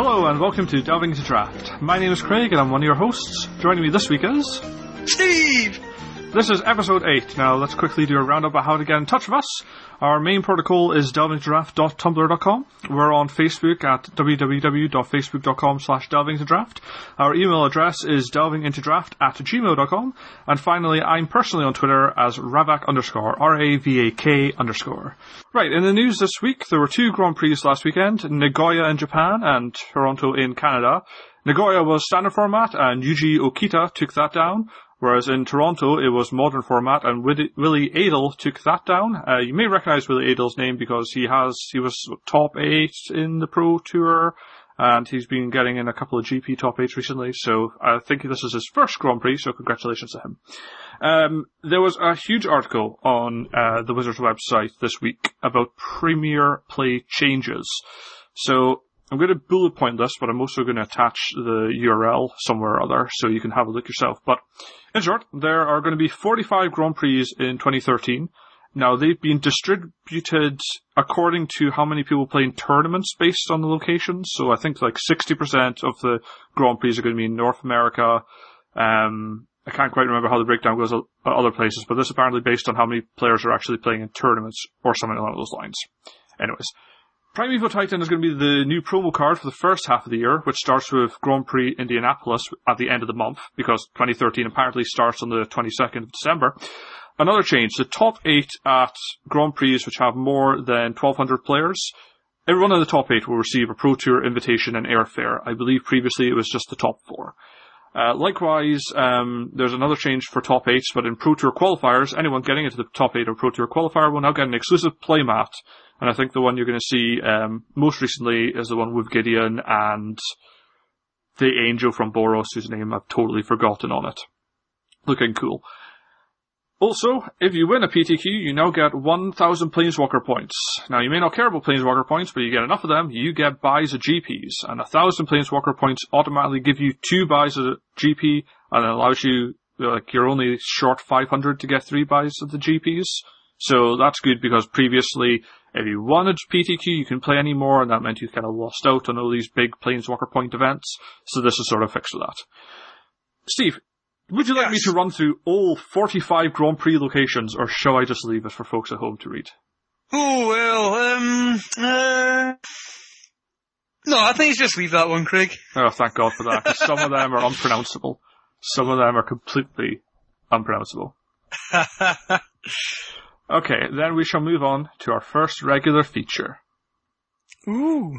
Hello and welcome to Delving into Draft. My name is Craig and I'm one of your hosts. Joining me this week is Steve! This is episode 8. Now let's quickly do a roundup of how to get in touch with us. Our main protocol is delvingtodraft.tumblr.com. We're on Facebook at www.facebook.com slash delvingtodraft. Our email address is delvingintodraft at gmail.com. And finally, I'm personally on Twitter as ravak underscore, R-A-V-A-K underscore. Right, in the news this week, there were two Grand Prix last weekend, Nagoya in Japan and Toronto in Canada. Nagoya was standard format and Yuji Okita took that down, Whereas in Toronto, it was modern format, and Willy Edel took that down. Uh, you may recognize Willy Edel's name because he has he was top eight in the Pro Tour, and he's been getting in a couple of GP top eights recently. So I think this is his first Grand Prix. So congratulations to him. Um, there was a huge article on uh, the Wizards website this week about Premier Play changes. So I'm going to bullet point this, but I'm also going to attach the URL somewhere or other so you can have a look yourself. But in short, there are going to be 45 Grand Prix in 2013. Now they've been distributed according to how many people play in tournaments based on the location. So I think like 60% of the Grand Prix are going to be in North America. Um, I can't quite remember how the breakdown goes at other places, but this is apparently based on how many players are actually playing in tournaments or something along those lines. Anyways, Primeval Titan is going to be the new promo card for the first half of the year, which starts with Grand Prix Indianapolis at the end of the month, because 2013 apparently starts on the 22nd of December. Another change, the top eight at Grand Prix which have more than 1200 players, everyone in the top eight will receive a Pro Tour invitation and airfare. I believe previously it was just the top four. Uh, likewise, um, there's another change for top eights, but in Pro Tour qualifiers, anyone getting into the top eight of Pro Tour qualifier will now get an exclusive playmat and I think the one you're going to see um, most recently is the one with Gideon and the angel from Boros, whose name I've totally forgotten on it. Looking cool. Also, if you win a PTQ, you now get 1,000 Planeswalker points. Now, you may not care about Planeswalker points, but you get enough of them, you get buys of GPs. And 1,000 Planeswalker points automatically give you two buys of GP, and it allows you, like, you're only short 500 to get three buys of the GPs. So that's good because previously if you wanted PTQ, you can play any more, and that meant you kind of lost out on all these big Planeswalker point events. So this is sort of fixed that. Steve, would you like me to run through all 45 Grand Prix locations, or shall I just leave it for folks at home to read? Oh, well, um, uh, no, I think you just leave that one, Craig. Oh, thank God for that, because some of them are unpronounceable. Some of them are completely unpronounceable. Okay, then we shall move on to our first regular feature. Ooh.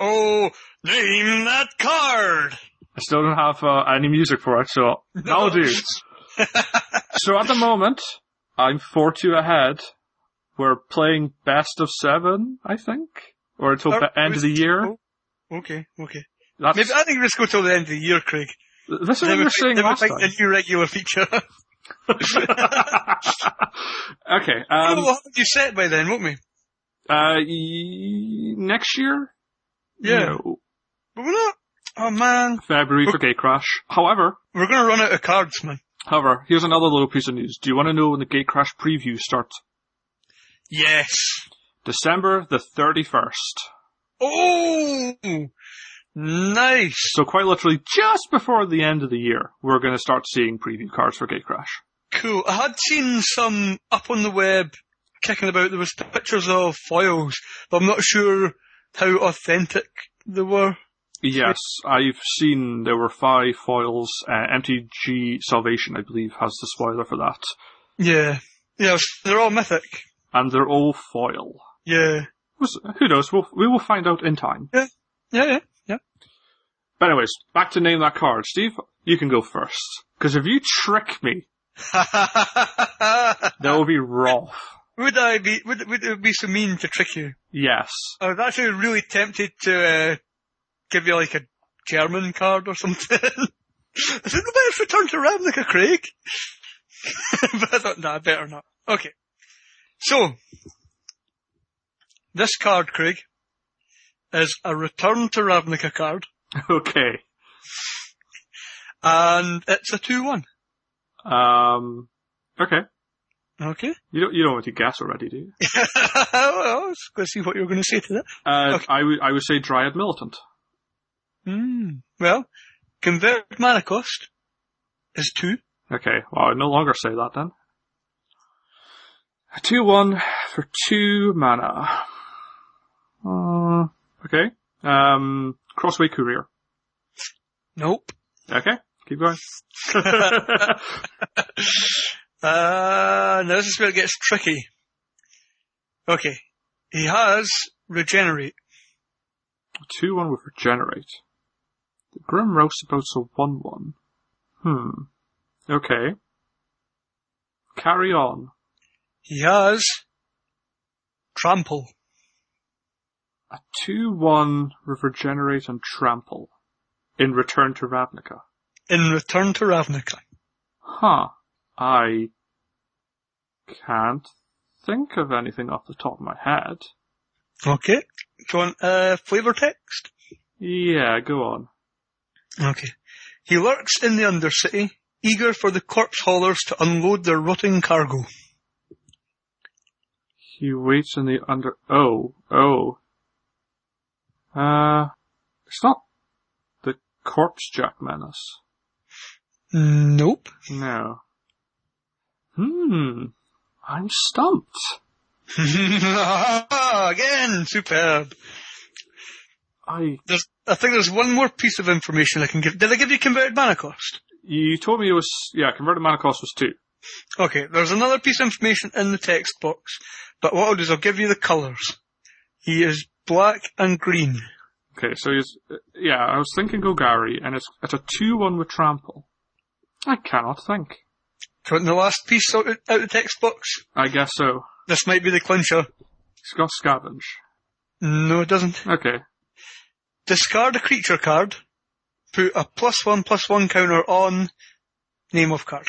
Oh, name that card! I still don't have uh, any music for it, so no. that'll do. so at the moment, I'm 4-2 ahead. We're playing best of seven, I think? Or until the end of the year. Oh, okay, okay. That's... Maybe I think let's go till the end of the year, Craig. This is what you're saying last time. A new regular feature. okay. Um, we'll have you set by then, won't we? Uh, y- next year? Yeah. No. But we're not. Oh man. February we're, for Gatecrash. However. We're gonna run out of cards, man. However, here's another little piece of news. Do you want to know when the Gatecrash preview starts? Yes. December the 31st. Oh! Nice. So quite literally just before the end of the year, we're going to start seeing preview cards for Gatecrash. Cool. I had seen some up on the web kicking about. There was pictures of foils, but I'm not sure how authentic they were. Yes, I've seen there were five foils. Uh, MTG Salvation, I believe, has the spoiler for that. Yeah. Yes, they're all mythic. And they're all foil. Yeah. Who knows? We'll, we will find out in time. Yeah. Yeah, yeah. But anyways, back to name that card. Steve, you can go first. Because if you trick me, that will be rough. Would I be, would, would it be so mean to trick you? Yes. I was actually really tempted to, uh, give you like a German card or something. I said, no, better return to Ravnica, Craig. but I thought, nah, better not. Okay. So, this card, Craig, is a return to Ravnica card. Okay. And it's a 2-1. Um, okay. Okay. You don't, you don't want to guess already, do you? well, I was going to see what you were going to say to that. Uh, okay. I would, I would say Dryad Militant. Hmm. Well, convert mana cost is two. Okay, well, I no longer say that then. 2 1 for 2 mana. Uh, okay. Um, Crosstown Courier. Nope. Okay, keep going. Uh, now this is where it gets tricky. Okay. He has regenerate. 2 1 with Regenerate. The Grim Roustabout's a 1 1. Hmm. Okay. Carry on. He has trample. A 2 1 with Regenerate and Trample. In Return to Ravnica. In return to Ravnica. Huh. I can't think of anything off the top of my head. Okay. Do you want uh, flavor text? Yeah, go on. Okay. He lurks in the Undercity, eager for the corpse haulers to unload their rotting cargo. He waits in the under. Oh, oh. Uh, it's not the Corpsejack Menace. Nope. No. Hmm. I'm stumped. Again, superb. I. There's, I think there's one more piece of information I can give. Did I give you converted mana cost? You told me it was yeah. Converted mana cost was two. Okay, there's another piece of information in the text box, but what I'll do is I'll give you the colours. He is black and green. Okay, so he's yeah. I was thinking Golgari, and it's it's a two one with trample. I cannot think. Do you want the last piece out, out of the text box? I guess so. This might be the clincher. He's got scavenge. No, it doesn't. Okay. Discard a creature card. Put a plus one plus one counter on name of card.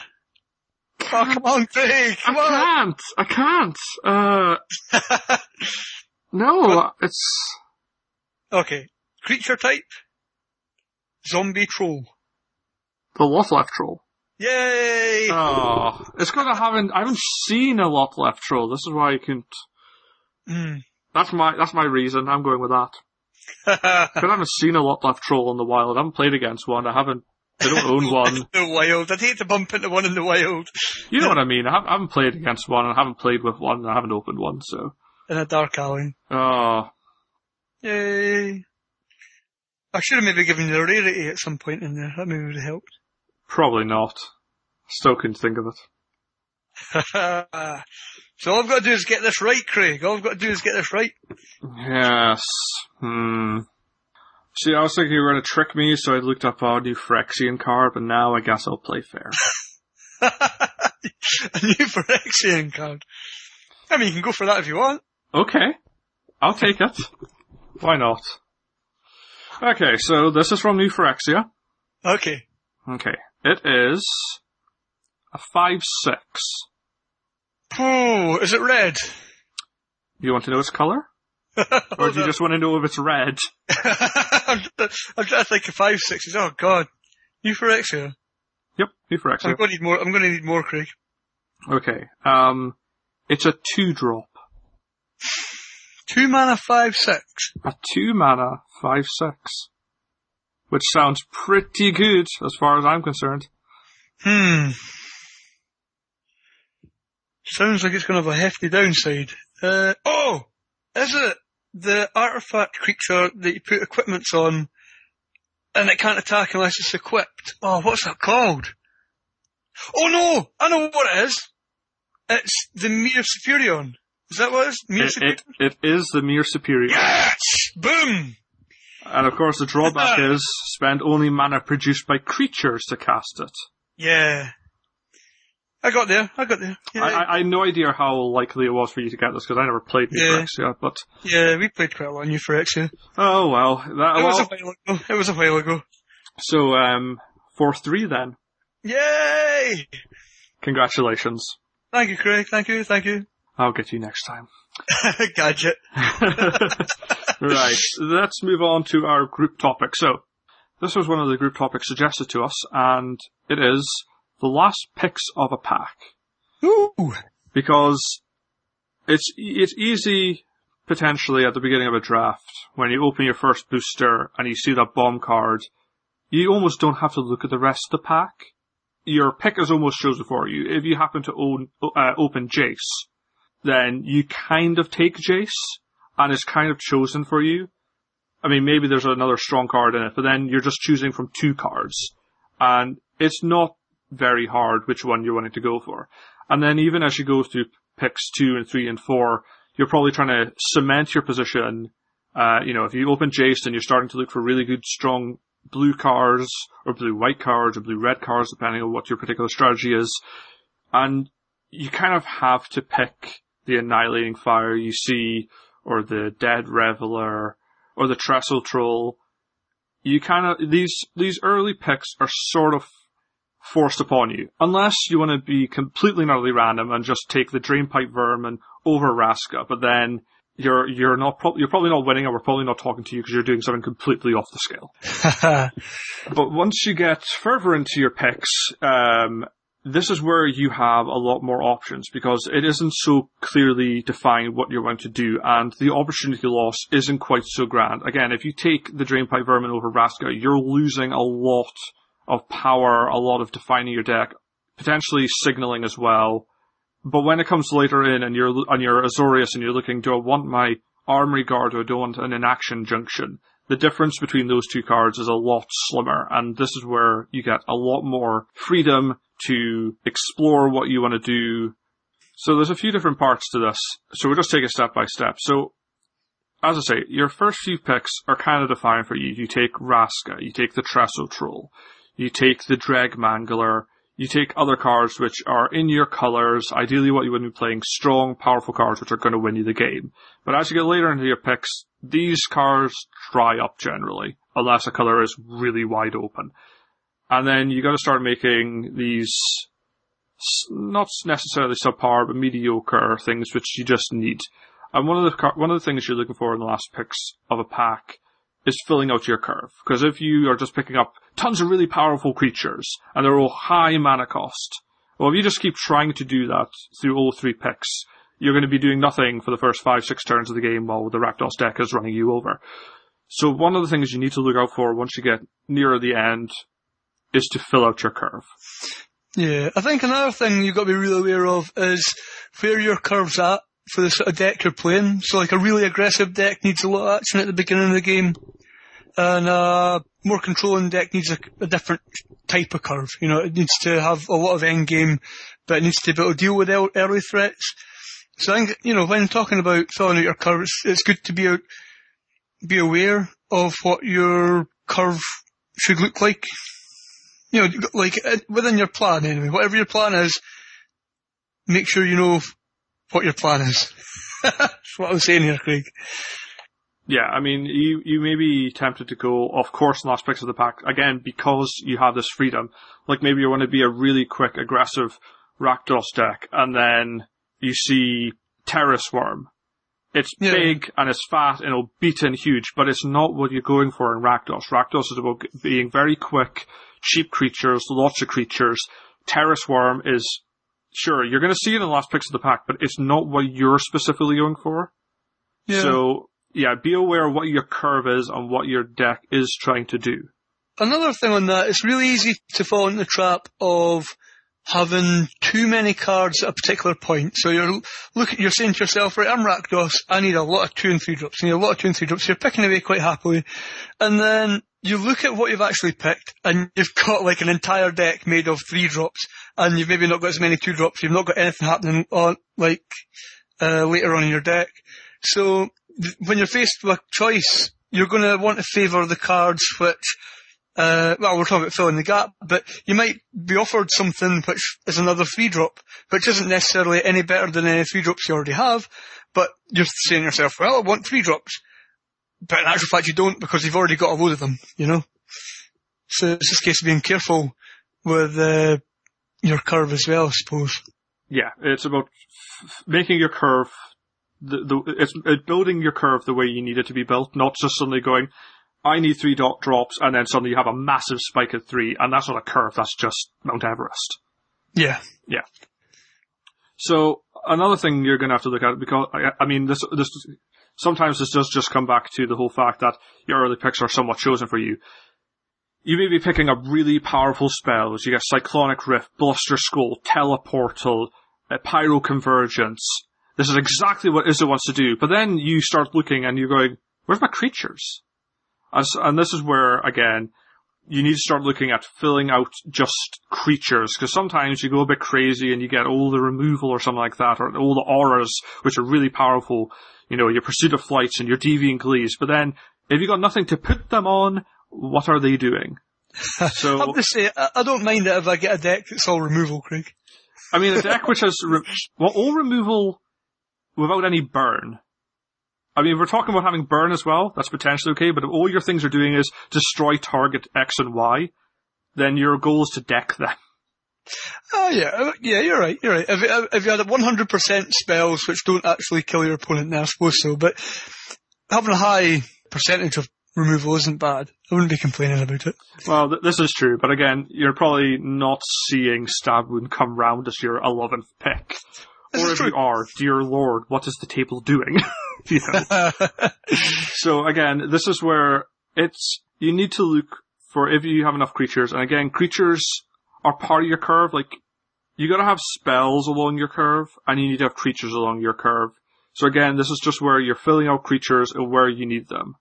Oh, come on, Craig! Come I on! can't. I can't. Uh, no, it's okay. Creature type. Zombie troll. the Lotleth Troll. Yay! Oh, it's because I haven't I haven't seen a Lotleth Troll. This is why I couldn't. Hmm. That's my that's my reason. I'm going with that. Because I haven't seen a Lotleth Troll in the wild. I haven't played against one. I haven't. I don't own one. the wild. I'd hate to bump into one in the wild. You know what I mean? I haven't, I haven't played against one. and I haven't played with one. and I haven't opened one. So, In a dark alley. oh, Yay. I should have maybe given you the rarity at some point in there. That maybe would have helped. probably not. Still couldn't think of it. so all I've got to do is get this right, Craig. All I've got to do is get this right. Yes. Hmm. See, I was thinking you were going to trick me, so I looked up our new Phyrexian card, but now I guess I'll play fair. a new Phyrexian card. I mean, you can go for that if you want. Okay. I'll take it. Why not? Okay, so this is from New Phyrexia. Okay. Okay. It is a 5-6. Oh, is it red? You want to know its color? Or do you just want to know if it's red? I'm, I'm trying to think of five sixes. Oh god. New Phyrexia. Yep, New I'm going to need more. I'm going to need more, Craig. Okay. Um, it's a 2-drop. Two mana, five six. A 2 mana 5-6. Which sounds pretty good as far as I'm concerned. Hmm. Sounds like it's going to have a hefty downside. Uh, oh! Is it the artifact creature that you put equipments on and it can't attack unless it's equipped? Oh, what's that called? Oh no! I know what it is! It's the Myr Superion. Is that what it is? Myr It, it, it is the Myr Superion. Yes! Boom! And of course the drawback is spend only mana produced by creatures to cast it. Yeah. I got there. I got there. Yeah, I, I, I had no idea how likely it was for you to get this because I never played New Yeah. But yeah we played quite a lot of New Phyrexia. oh well. That, It was a while ago. It was a while ago. so um, four three then. Yay! Congratulations. Thank you, Craig. Thank you. Thank you. I'll get you next time. Gadget. right, let's move on to our group topic. So, this was one of the group topics suggested to us, and it is the last picks of a pack. Ooh. Because it's, it's easy potentially at the beginning of a draft, when you open your first booster and you see that bomb card, you almost don't have to look at the rest of the pack. Your pick is almost chosen for you. If you happen to own, uh, open Jace, then you kind of take Jace, and it's kind of chosen for you. I mean, maybe there's another strong card in it, but then you're just choosing from two cards. And it's not very hard which one you're wanting to go for. And then even as you go through picks two and three and four, you're probably trying to cement your position. Uh, you know, if you open Jace, then you're starting to look for really good, strong blue cards, or blue white cards, or blue red cards, depending on what your particular strategy is. And you kind of have to pick the Annihilating Fire you see, or the Dead Reveler, or the Trestle Troll. You kind of, these, these early picks are sort of forced upon you. Unless you want to be completely and utterly random and just take the Drainpipe Vermin over Raska, but then you're you're not pro- you're probably not winning, and we're probably not talking to you because you're doing something completely off the scale. but once you get further into your picks, um, this is where you have a lot more options because it isn't so clearly defined what you're going to do, and the opportunity loss isn't quite so grand. Again, if you take the Drainpipe Vermin over Raska, you're losing a lot of power, a lot of defining your deck, potentially signaling as well. But when it comes later in and you're on your Azorius and you're looking, do I want my Armory Guard or do I want an Inaction Injunction? The difference between those two cards is a lot slimmer, and this is where you get a lot more freedom to explore what you want to do. So there's a few different parts to this. So we'll just take it step by step. So as I say, your first few picks are kind of defined for you. You take Raska, you take the Trestle Troll, you take the Dreg Mangler, you take other cards which are in your colors, ideally what you would be playing, strong, powerful cards which are going to win you the game. But as you get later into your picks, these cards dry up generally, unless a color is really wide open. And then you gotta start making these, not necessarily subpar, but mediocre things which you just need. And one of the, one of the things you're looking for in the last picks of a pack is filling out your curve. Because if you are just picking up tons of really powerful creatures and they're all high mana cost, well, if you just keep trying to do that through all three picks, you're going to be doing nothing for the first five, six turns of the game while the Rakdos deck is running you over. So one of the things you need to look out for once you get nearer the end is to fill out your curve. Yeah, I think another thing you've got to be really aware of is where your curve's at for the sort of deck you're playing. So like a really aggressive deck needs a lot of action at the beginning of the game. And a more controlling deck needs a, a different type of curve. You know, it needs to have a lot of end game, but it needs to be able to deal with early threats. So I think, you know, when talking about filling out your curve, it's, it's good to be, out, be aware of what your curve should look like. You know, like uh, within your plan anyway, whatever your plan is, make sure you know what your plan is. That's what I'm saying here, Craig. Yeah, I mean, you, you may be tempted to go off course in aspects of the pack, again, because you have this freedom. Like maybe you want to be a really quick, aggressive Rakdos deck, and then you see Terrace Wurm. It's yeah. big and it's fat and it'll beat in huge, but it's not what you're going for in Rakdos. Rakdos is about being very quick, cheap creatures, lots of creatures. Terrace Wurm is sure, you're going to see it in the last picks of the pack, but it's not what you're specifically going for. Yeah. So, yeah, be aware of what your curve is and what your deck is trying to do. Another thing on that, it's really easy to fall into the trap of having too many cards at a particular point. So you're looking, you're saying to yourself, right, I'm Rakdos, I need a lot of two and three drops. I need a lot of two and three drops. You're picking away quite happily. And then you look at what you've actually picked and you've got like an entire deck made of three drops and you've maybe not got as many two drops. You've not got anything happening on like uh, later on in your deck. So th- when you're faced with a choice, you're going to want to favour the cards which. Uh, well, we're talking about filling the gap, but you might be offered something which is another three drop, which isn't necessarily any better than any three drops you already have, but you're saying to yourself, well, I want three drops. But in actual fact you don't because you've already got a load of them, you know? So it's just a case of being careful with, uh, your curve as well, I suppose. Yeah, it's about f- making your curve the, the it's, it's building your curve the way you need it to be built, not just suddenly going, I need three dot drops, and then suddenly you have a massive spike at three, and that's not a curve, that's just Mount Everest. Yeah. Yeah. So, another thing you're gonna have to look at, because, I, I mean, this, this sometimes this does just come back to the whole fact that your early picks are somewhat chosen for you. You may be picking up really powerful spells. You get Cyclonic Rift, Blustersquall, Teleportal, uh, Pyroconvergence. This is exactly what Izzet wants to do. But then you start looking and you're going, where's my creatures? As, and this is where, again, you need to start looking at filling out just creatures, because sometimes you go a bit crazy and you get all the removal or something like that, or all the auras, which are really powerful, you know, your pursuit of flights and your deviant glees, but then, if you've got nothing to put them on, what are they doing? So, I'm just say, I don't mind it if I get a deck that's all removal, Craig. I mean, a deck which has, re- well, all removal without any burn I mean, if we're talking about having burn as well, that's potentially okay, but if all your things are doing is destroy target X and Y, then your goal is to deck them. Oh yeah, uh, yeah, you're right, you're right. If, if you had 100% spells which don't actually kill your opponent, then I suppose so, but having a high percentage of removal isn't bad. I wouldn't be complaining about it. Well, th- this is true, but again, you're probably not seeing Stab Wound come round as your 11th pick. This or if true. you are, dear lord, what is the table doing? you know? so again, this is where it's, you need to look for if you have enough creatures, and again, creatures are part of your curve, like, you gotta have spells along your curve, and you need to have creatures along your curve. So again, this is just where you're filling out creatures and where you need them.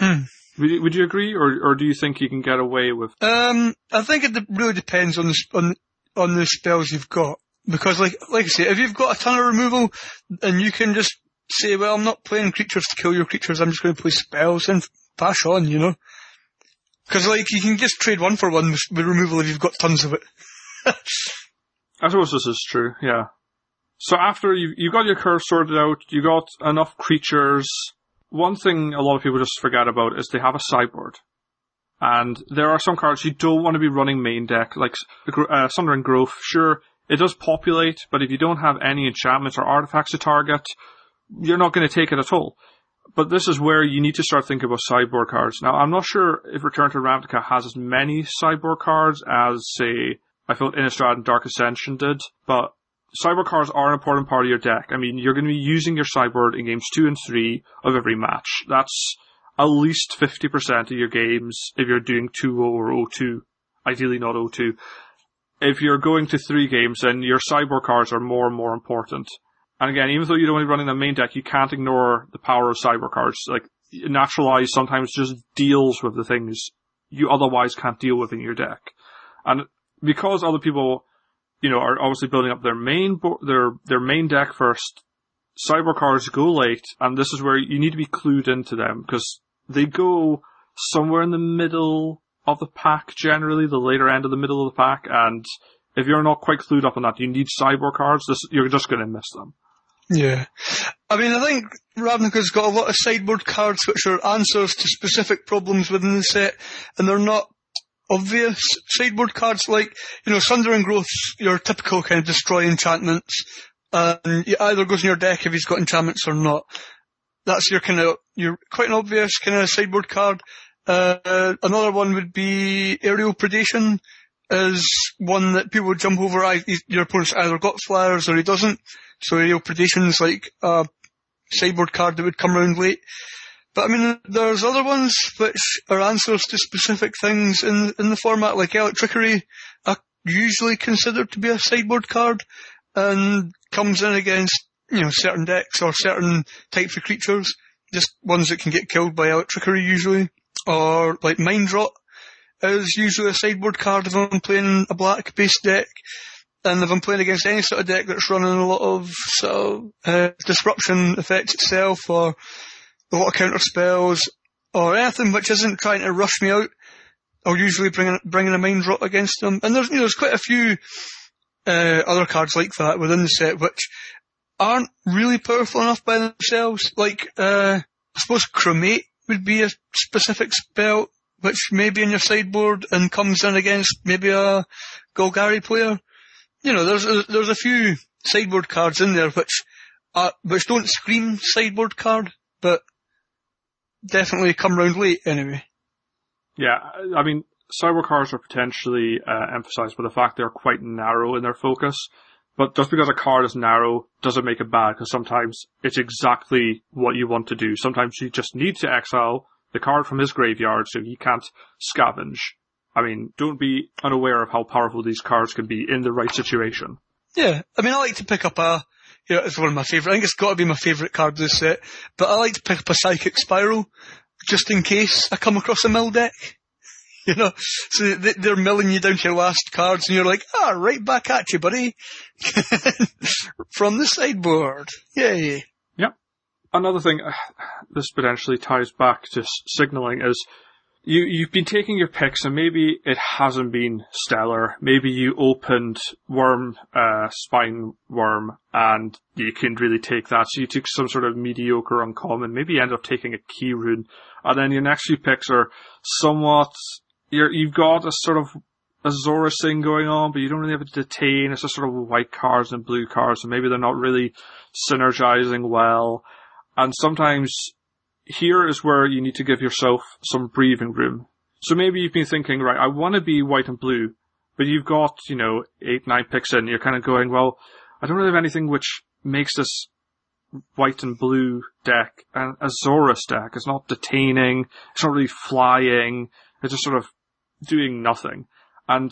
Mm. Would you, would you agree, or or do you think you can get away with? Um, I think it really depends on the on on the spells you've got. Because like, like I say, if you've got a ton of removal, and you can just say, well, I'm not playing creatures to kill your creatures, I'm just going to play spells and pass on, you know? Because like, you can just trade one for one with, with removal if you've got tons of it. I suppose this is true, yeah. So after you you got your curve sorted out, you got enough creatures. One thing a lot of people just forget about is they have a sideboard. And there are some cards you don't want to be running main deck, like uh, Sundering Growth. Sure, it does populate, but if you don't have any enchantments or artifacts to target, you're not going to take it at all. But this is where you need to start thinking about sideboard cards. Now, I'm not sure if Return to Ravnica has as many sideboard cards as, say, I felt Innistrad and Dark Ascension did, but sideboard cards are an important part of your deck. I mean, you're going to be using your sideboard in games two and three of every match. That's at least 50% of your games if you're doing 2-0 or 0-2. Ideally not 0-2 if you're going to three games, then your sideboard cards are more and more important. And again, even though you're only running the main deck, you can't ignore the power of cyber cards. Like, Naturalize sometimes just deals with the things you otherwise can't deal with in your deck. And because other people, you know, are obviously building up their main, bo- their, their main deck first, cyber cards go late, and this is where you need to be clued into them, because they go somewhere in the middle of the pack generally, the later end of the middle of the pack, and if you're not quite clued up on that, you need sideboard cards, this, you're just going to miss them. Yeah. I mean, I think Ravnica's got a lot of sideboard cards which are answers to specific problems within the set, and they're not obvious sideboard cards like, you know, Sundering Growth, your typical kind of destroy enchantments, and it either goes in your deck if he's got enchantments or not. That's your kind of, your quite an obvious kind of sideboard card. Uh, another one would be aerial predation is one that people jump over. Your opponent's either got flyers or he doesn't. So aerial predation is like a sideboard card that would come around late. But I mean, there's other ones which are answers to specific things in in the format, like Electrickery, are usually considered to be a sideboard card, and comes in against you know certain decks or certain types of creatures, just ones that can get killed by Electrickery usually or like Mind Rot is usually a sideboard card if I'm playing a black based deck. And if I'm playing against any sort of deck that's running a lot of of, uh, disruption effects itself or a lot of counter spells or anything which isn't trying to rush me out, I'll usually bring bringing a mind rot against them. And there's you know, there's quite a few uh, other cards like that within the set which aren't really powerful enough by themselves. Like uh, I suppose Chromate would be a specific spell which may be in your sideboard and comes in against maybe a Golgari player. You know, there's a, there's a few sideboard cards in there which are, which don't scream sideboard card, but definitely come round late anyway. Yeah, I mean, sideboard cards are potentially uh, emphasized by the fact they're quite narrow in their focus. But just because a card is narrow doesn't make it bad, because sometimes it's exactly what you want to do. Sometimes you just need to exile the card from his graveyard so he can't scavenge. I mean, don't be unaware of how powerful these cards can be in the right situation. Yeah, I mean, I like to pick up a, you know, it's one of my favourite, I think it's got to be my favourite card this set, but I like to pick up a Psychic Spiral, just in case I come across a mill deck. You know, so they're milling you down to your last cards and you're like, ah, right back at you, buddy. From the sideboard. Yay. Yep. Another thing, this potentially ties back to signaling is you, you've been taking your picks and maybe it hasn't been stellar. Maybe you opened Worm, uh, Spine Worm and you couldn't really take that. So you took some sort of mediocre uncommon. Maybe you end up taking a key rune and then your next few picks are somewhat you're, you've got a sort of Azorius thing going on, but you don't really have a detain. It's just sort of white cards and blue cards, and maybe they're not really synergizing well. And sometimes here is where you need to give yourself some breathing room. So maybe you've been thinking, right, I want to be white and blue, but you've got, you know, eight, nine picks in, you're kind of going, well, I don't really have anything which makes this white and blue deck an Azorius deck. It's not detaining, it's not really flying, it's just sort of doing nothing. And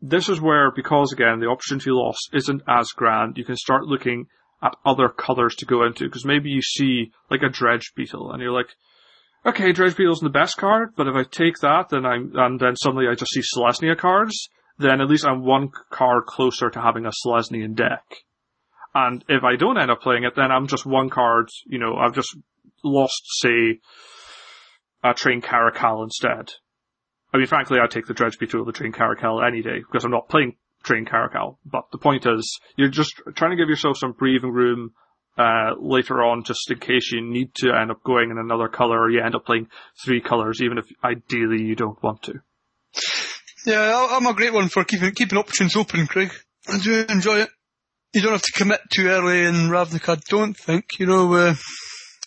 this is where, because again, the opportunity loss isn't as grand, you can start looking at other colors to go into, because maybe you see like a Drudge Beetle, and you're like, okay, Drudge Beetle's the best card, but if I take that, then I'm, and then suddenly I just see Selesnya cards, then at least I'm one card closer to having a Selesnyan deck. And if I don't end up playing it, then I'm just one card, you know, I've just lost, say, a Train Caracal instead. I mean, frankly, I'd take the Drudge Beetle or the Train Caracal any day because I'm not playing Train Caracal. But the point is, you're just trying to give yourself some breathing room uh, later on, just in case you need to end up going in another color or you end up playing three colors, even if ideally you don't want to. Yeah, I'm a great one for keeping keeping options open, Craig. I do enjoy it. You don't have to commit too early in Ravnica, I don't think. You know, uh,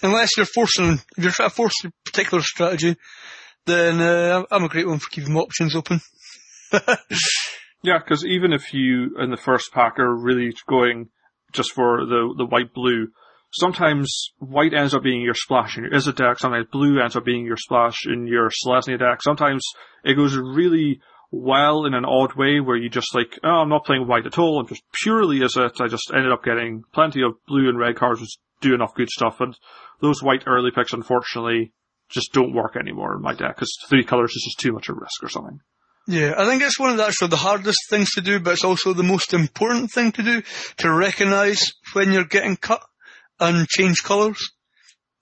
unless you're forcing, if you're trying to force a particular strategy, then uh, I'm a great one for keeping options open. yeah, because even if you in the first pack are really going just for the the white blue, sometimes white ends up being your splash in your Izzet deck. Sometimes blue ends up being your splash in your Selesnya deck. Sometimes it goes really well in an odd way where you just like, oh, I'm not playing white at all. I'm just purely Izzet. I just ended up getting plenty of blue and red cards which do enough good stuff. And those white early picks, unfortunately, just don't work anymore in my deck because three colors is just too much of a risk or something. Yeah, I think it's one of the actually the hardest things to do, but it's also the most important thing to do to recognise when you're getting cut and change colours.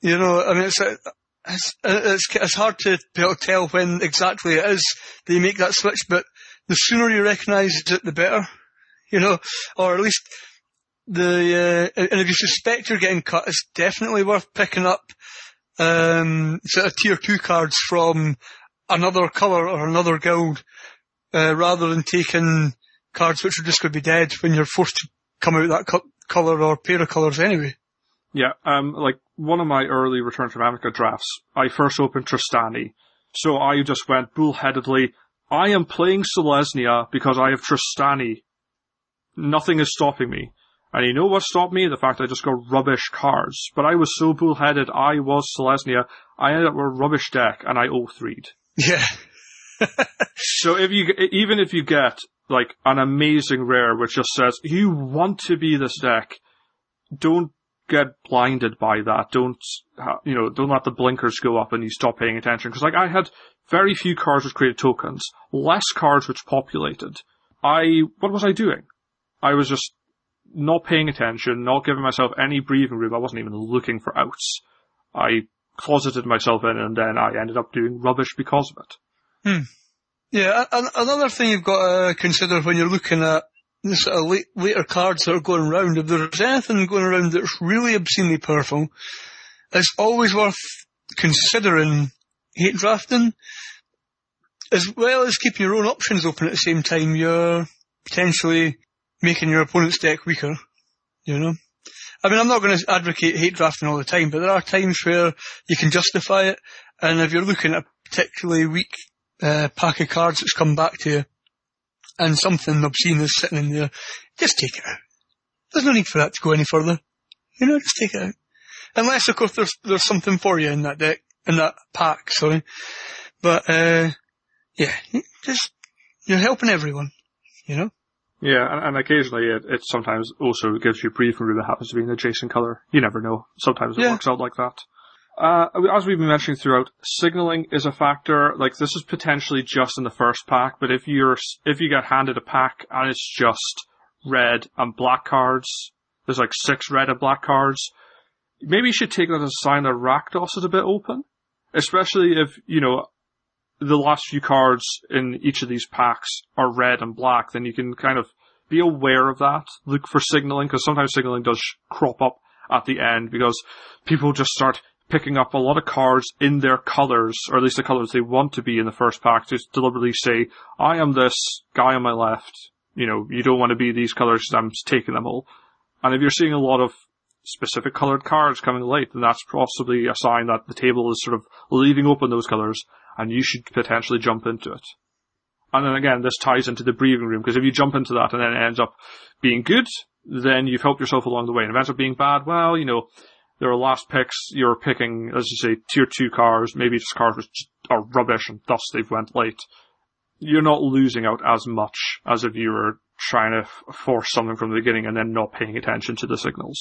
You know, I mean, it's, it's, it's, it's hard to tell when exactly it is that you make that switch, but the sooner you recognise it, the better. You know, or at least the, uh, and if you suspect you're getting cut, it's definitely worth picking up um, sort of tier two cards from another colour or another guild, uh, rather than taking cards which are just going to be dead when you're forced to come out that co- colour or pair of colours anyway. Yeah, um, like one of my early Return from Ravnica drafts, I first opened Trostani. So I just went bullheadedly, I am playing Selesnya because I have Trostani. Nothing is stopping me. And you know what stopped me? The fact I just got rubbish cards. But I was so bullheaded, I was Selesnya, I ended up with a rubbish deck, and I 0-3'd. Yeah. so if you, even if you get, like, an amazing rare which just says, you want to be this deck, don't get blinded by that. Don't, you know, don't let the blinkers go up and you stop paying attention. Cause like I had very few cards which created tokens, less cards which populated. I, what was I doing? I was just not paying attention, not giving myself any breathing room. I wasn't even looking for outs. I closeted myself in and then I ended up doing rubbish because of it. Hmm. Yeah, another thing you've got to consider when you're looking at the sort of late, later cards that are going around, if there's anything going around that's really obscenely powerful, it's always worth considering hate drafting, as well as keeping your own options open at the same time. You're potentially making your opponent's deck weaker, you know? I mean, I'm not going to advocate hate drafting all the time, but there are times where you can justify it, and if you're looking at a particularly weak uh, pack of cards that's come back to you, and something obscene is sitting in there, just take it out. there's no need for that to go any further. You know, just take it out. Unless, of course, there's there's something for you in that deck, in that pack. Sorry, but uh, yeah, just you're helping everyone. You know. Yeah, and, and occasionally it, it sometimes also gives you a briefing room that happens to be an adjacent color. You never know. Sometimes it Yeah. works out like that. Uh, as we've been mentioning throughout, signaling is a factor. Like this is potentially just in the first pack, but if you're if you get handed a pack and it's just red and black cards, there's like six red and black cards. Maybe you should take that as a sign that Rakdos is a bit open, especially if you know the last few cards in each of these packs are red and black. Then you can kind of be aware of that. Look for signaling because sometimes signaling does crop up at the end because people just start picking up a lot of cards in their colors, or at least the colors they want to be in the first pack, to deliberately say, I am this guy on my left. You know, you don't want to be these colors I'm taking them all. And if you're seeing a lot of specific colored cards coming late, then that's possibly a sign that the table is sort of leaving open those colors and you should potentially jump into it. And then again, this ties into the breathing room because if you jump into that and then it ends up being good, then you've helped yourself along the way. And if it ends up being bad, well, you know, there are last picks, you're picking, as you say, tier two cars, maybe just cars which are rubbish and thus they've went late. You're not losing out as much as if you were trying to force something from the beginning and then not paying attention to the signals.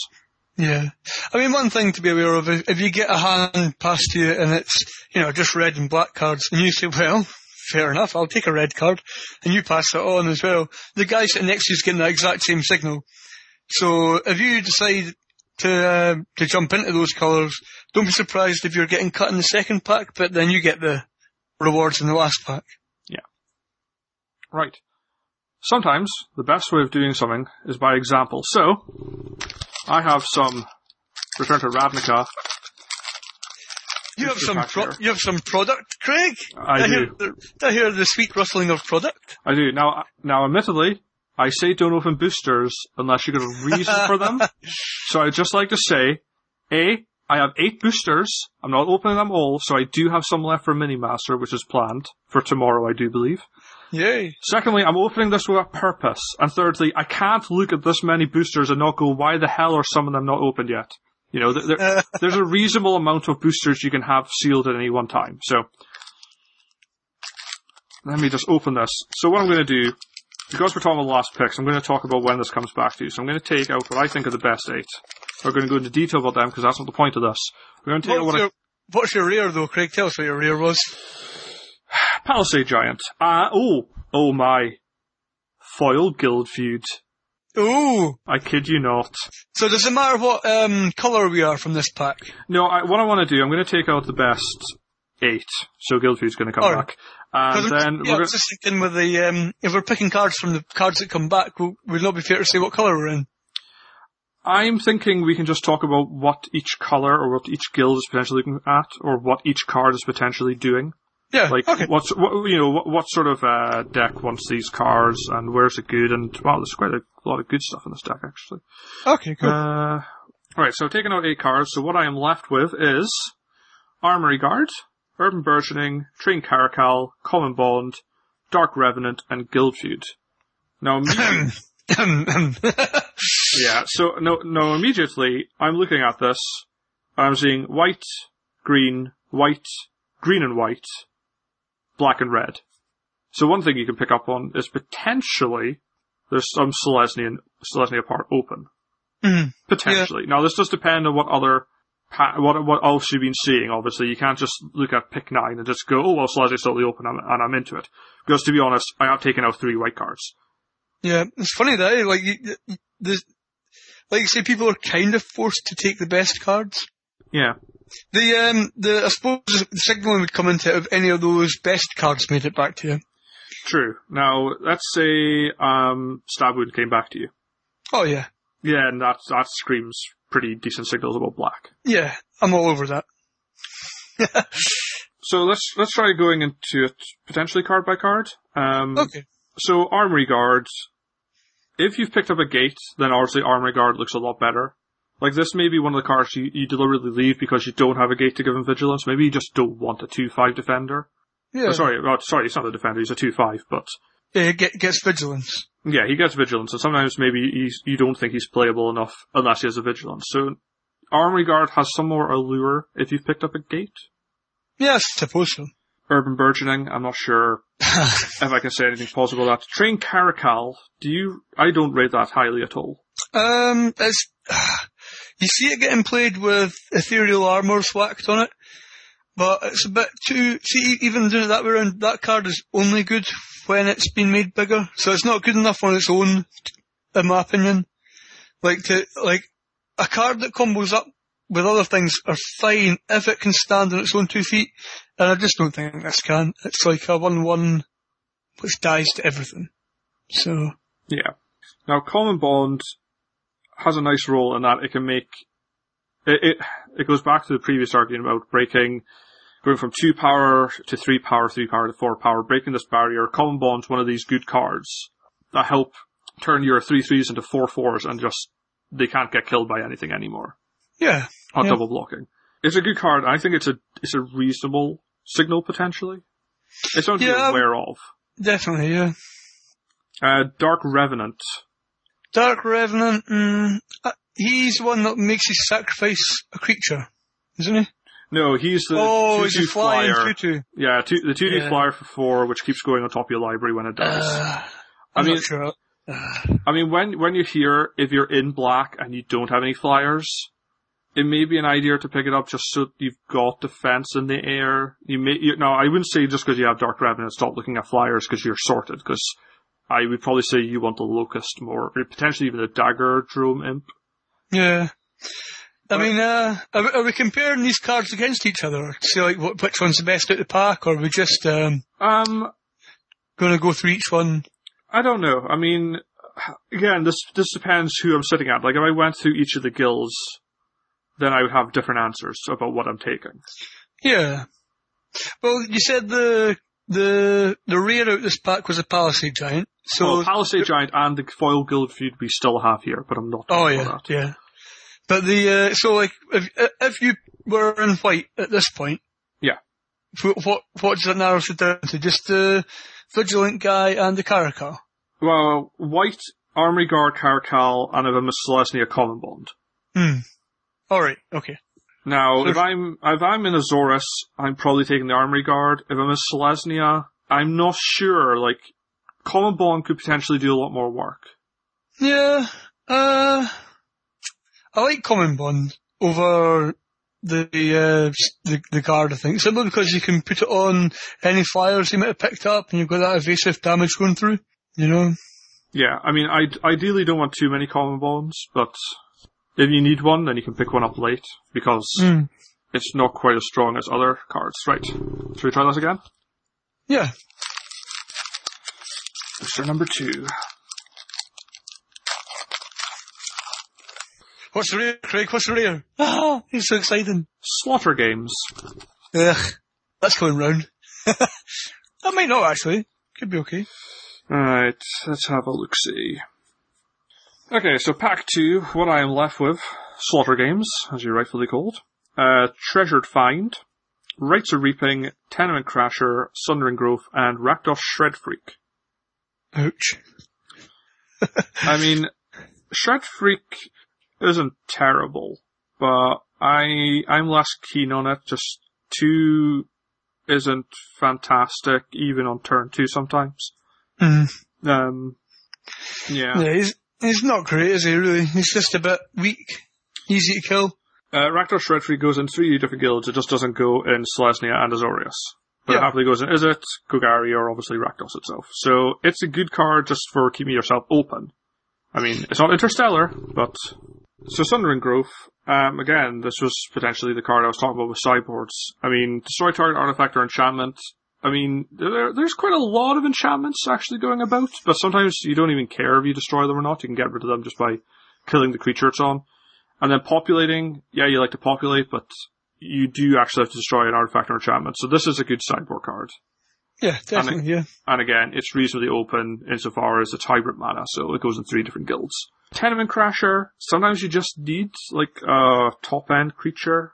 Yeah. I mean, one thing to be aware of is if you get a hand passed to you and it's, you know, just red and black cards, and you say, well, fair enough, I'll take a red card, and you pass it on as well, the guy sitting next to you is getting the exact same signal. So if you decide to, uh, to jump into those colours, don't be surprised if you're getting cut in the second pack, but then you get the rewards in the last pack. Yeah. Right. Sometimes the best way of doing something is by example. So, I have some Return to Ravnica. You have some pro- you have some product, Craig? I Did do. Hear the, did I hear the sweet rustling of product? I do. Now, now admittedly, I say don't open boosters unless you've got a reason for them. So I'd just like to say, A, I have eight boosters. I'm not opening them all, so I do have some left for Minimaster, which is planned for tomorrow, I do believe. Yay. Secondly, I'm opening this with a purpose. And thirdly, I can't look at this many boosters and not go, why the hell are some of them not opened yet? You know, there, there- there's a reasonable amount of boosters you can have sealed at any one time. So, let me just open this. So what I'm going to do, because we're talking about last picks, I'm going to talk about when this comes back to you. So I'm going to take out what I think are the best eight. We're going to go into detail about them because that's not the point of this. We're going to take out What's what I your, what's your rare though, Craig? Tell us what your rear was. Palisade Giant. Ah, oh, oh my. Foil Guild Feud. Ooh. I kid you not. So does it matter what um, colour we are from this pack? No, I, what I want to do, I'm going to take out the best eight. So Guild Guildfeud's going to come Alright. back. And then yeah, we're just thinking with the um, if we're picking cards from the cards that come back, we'll, would not be fair to say what colour we're in. I'm thinking we can just talk about what each color or what each guild is potentially looking at, or what each card is potentially doing. Yeah. Like, okay. what's what, you know what, what sort of uh, deck wants these cards, and where's it good? And wow, there's quite a lot of good stuff in this deck actually. Okay. Cool. Uh, alright, so taking out eight cards, so what I am left with is Armory Guard, Urban Burgeoning, Train Caracal, Common Bond, Dark Revenant, and Guild Feud. Now, yeah, so no, no, immediately I'm looking at this, I'm seeing white, green, white, green and white, black and red. So one thing you can pick up on is potentially there's some Selesnya, Selesnya part open. Mhm. Potentially. Now this does depend on what other what what else you've been seeing. Obviously, you can't just look at pick nine and just go, "Oh well, Selesnya's totally open," and and I'm into it. Because to be honest, I have taken out three white cards. Yeah, it's funny that eh, like you, like you say, people are kind of forced to take the best cards. Yeah, The um the I suppose the signaling would come into it if any of those best cards made it back to you. true. Now let's say um, Stab Wound came back to you. Oh yeah, Yeah, and that that screams pretty decent signals about black. yeah, I'm all over that. So let's let's try going into it potentially card by card. Um, Okay. So Armory Guard, if you've picked up a gate, then obviously Armory Guard looks a lot better. Like this may be one of the cards you, you deliberately leave because you don't have a gate to give him vigilance. Maybe you just don't want a 2-5 defender. Yeah. Oh, sorry, well, sorry, it's not a defender, he's a 2-5, but Yeah, get, gets vigilance. Yeah, he gets vigilance, and sometimes maybe he's, you don't think he's playable enough unless he has a vigilance. So, Armory Guard has some more allure if you've picked up a gate. Yeah, I suppose so. Urban Burgeoning, I'm not sure if I can say anything positive about that. Train Caracal, do you, I don't rate that highly at all. Um, it's, you see it getting played with ethereal armor whacked on it, but it's a bit too, see, even doing it that way around, that card is only good when it's been made bigger, so it's not good enough on its own, in my opinion. Like to, like, a card that combos up with other things are fine if it can stand on its own two feet, and I just don't think this can. It's like a 1-1 which dies to everything. So, Yeah. Now, Common Bond has a nice role in that it can make it, it it goes back to the previous argument about breaking going from two power to three power, three power to four power, breaking this barrier. Common Bond's one of these good cards that help turn your three threes into four fours and just they can't get killed by anything anymore yeah. on Yeah. double blocking. It's a good card. I think it's a it's a reasonable signal potentially. It's something to be Yeah. aware of. Definitely, yeah. Uh, Dark Revenant. Dark Revenant, mm, uh, he's the one that makes his sacrifice a creature, isn't he? No, he's the oh, he's a flying flyer. tutu. Yeah, two, the two D Yeah. flyer for four, which keeps going on top of your library when it does. Uh, I mean- sure. Uh, I mean, when when you're here, if you're in black and you don't have any flyers, it may be an idea to pick it up just so you've got defense in the air. You may you, no, I wouldn't say just because you have Dark Revenant, stop looking at flyers because you're sorted. Because I would probably say you want the Locust more, or potentially even the Daggerdrome Imp. yeah. I mean, uh, are, we- are we comparing these cards against each other? to See, like, what, which one's the best out of the pack, or are we just um, Um, going to go through each one? I don't know. I mean, again, this this depends who I'm sitting at. Like, if I went through each of the guilds, then I would have different answers about what I'm taking. Yeah. Well, you said the the the rare out this pack was a Palisade Giant. So, Palisade Giant and the Foil Guild feud we still have here, but I'm not. oh yeah, that. yeah. But the uh, so like if if you were in white at this point, Yeah. wh- what what does it narrow it down to? Just the vigilant guy and the Caracal. Well, White Armory Guard Caracal and if I'm a Selesnya Common Bond. Hmm. All right. Okay. Now, if I'm if I'm in Azorius, I'm probably taking the Armory Guard. If I'm a Selesnya, I'm not sure. Like, Common Bond could potentially do a lot more work. Yeah. Uh, I like Common Bond over the uh, the the guard. I think simply because you can put it on any flyers you might have picked up, and you've got that evasive damage going through. You know. Yeah, I mean, I ideally don't want too many Common Bonds, but if you need one, then you can pick one up late because Hmm. it's not quite as strong as other cards. Right. Should we try this again? Yeah. Booster number two. What's the rear, Craig? What's the rear? Ah, he's so exciting. Slaughter Games. Ugh, that's going round. that might not actually. Could be okay. Alright, let's have a look see. Okay, so pack two, what I am left with, Slaughter Games, as you're rightfully called. Uh, Treasured Find, Rites of Reaping, Tenement Crasher, Sundering Growth, and Rakdos Shred Freak. Ouch. I mean, Shred Freak isn't terrible, but I, I'm less keen on it, just two isn't fantastic, even on turn two sometimes. Hmm. Um, yeah. Yeah, he's not great, is he? Really, he's just a bit weak, easy to kill. Uh, Rakdos Shred Freak goes in three different guilds. It just doesn't go in Selesnya and Azorius. But it happily goes in Izzet, Golgari, or obviously Rakdos itself. So it's a good card just for keeping yourself open. I mean, it's not interstellar, but so Sundering Growth. Um, again, this was potentially the card I was talking about with sideboards. I mean, destroy target artifact or enchantment. I mean, there, there's quite a lot of enchantments actually going about, but sometimes you don't even care if you destroy them or not. You can get rid of them just by killing the creature it's on. And then populating, yeah, you like to populate, but you do actually have to destroy an artifact or enchantment. So this is a good sideboard card. Yeah, definitely. Yeah. And again, it's reasonably open insofar as it's hybrid mana, so it goes in three different guilds. Tenement Crasher, sometimes you just need like a top end creature,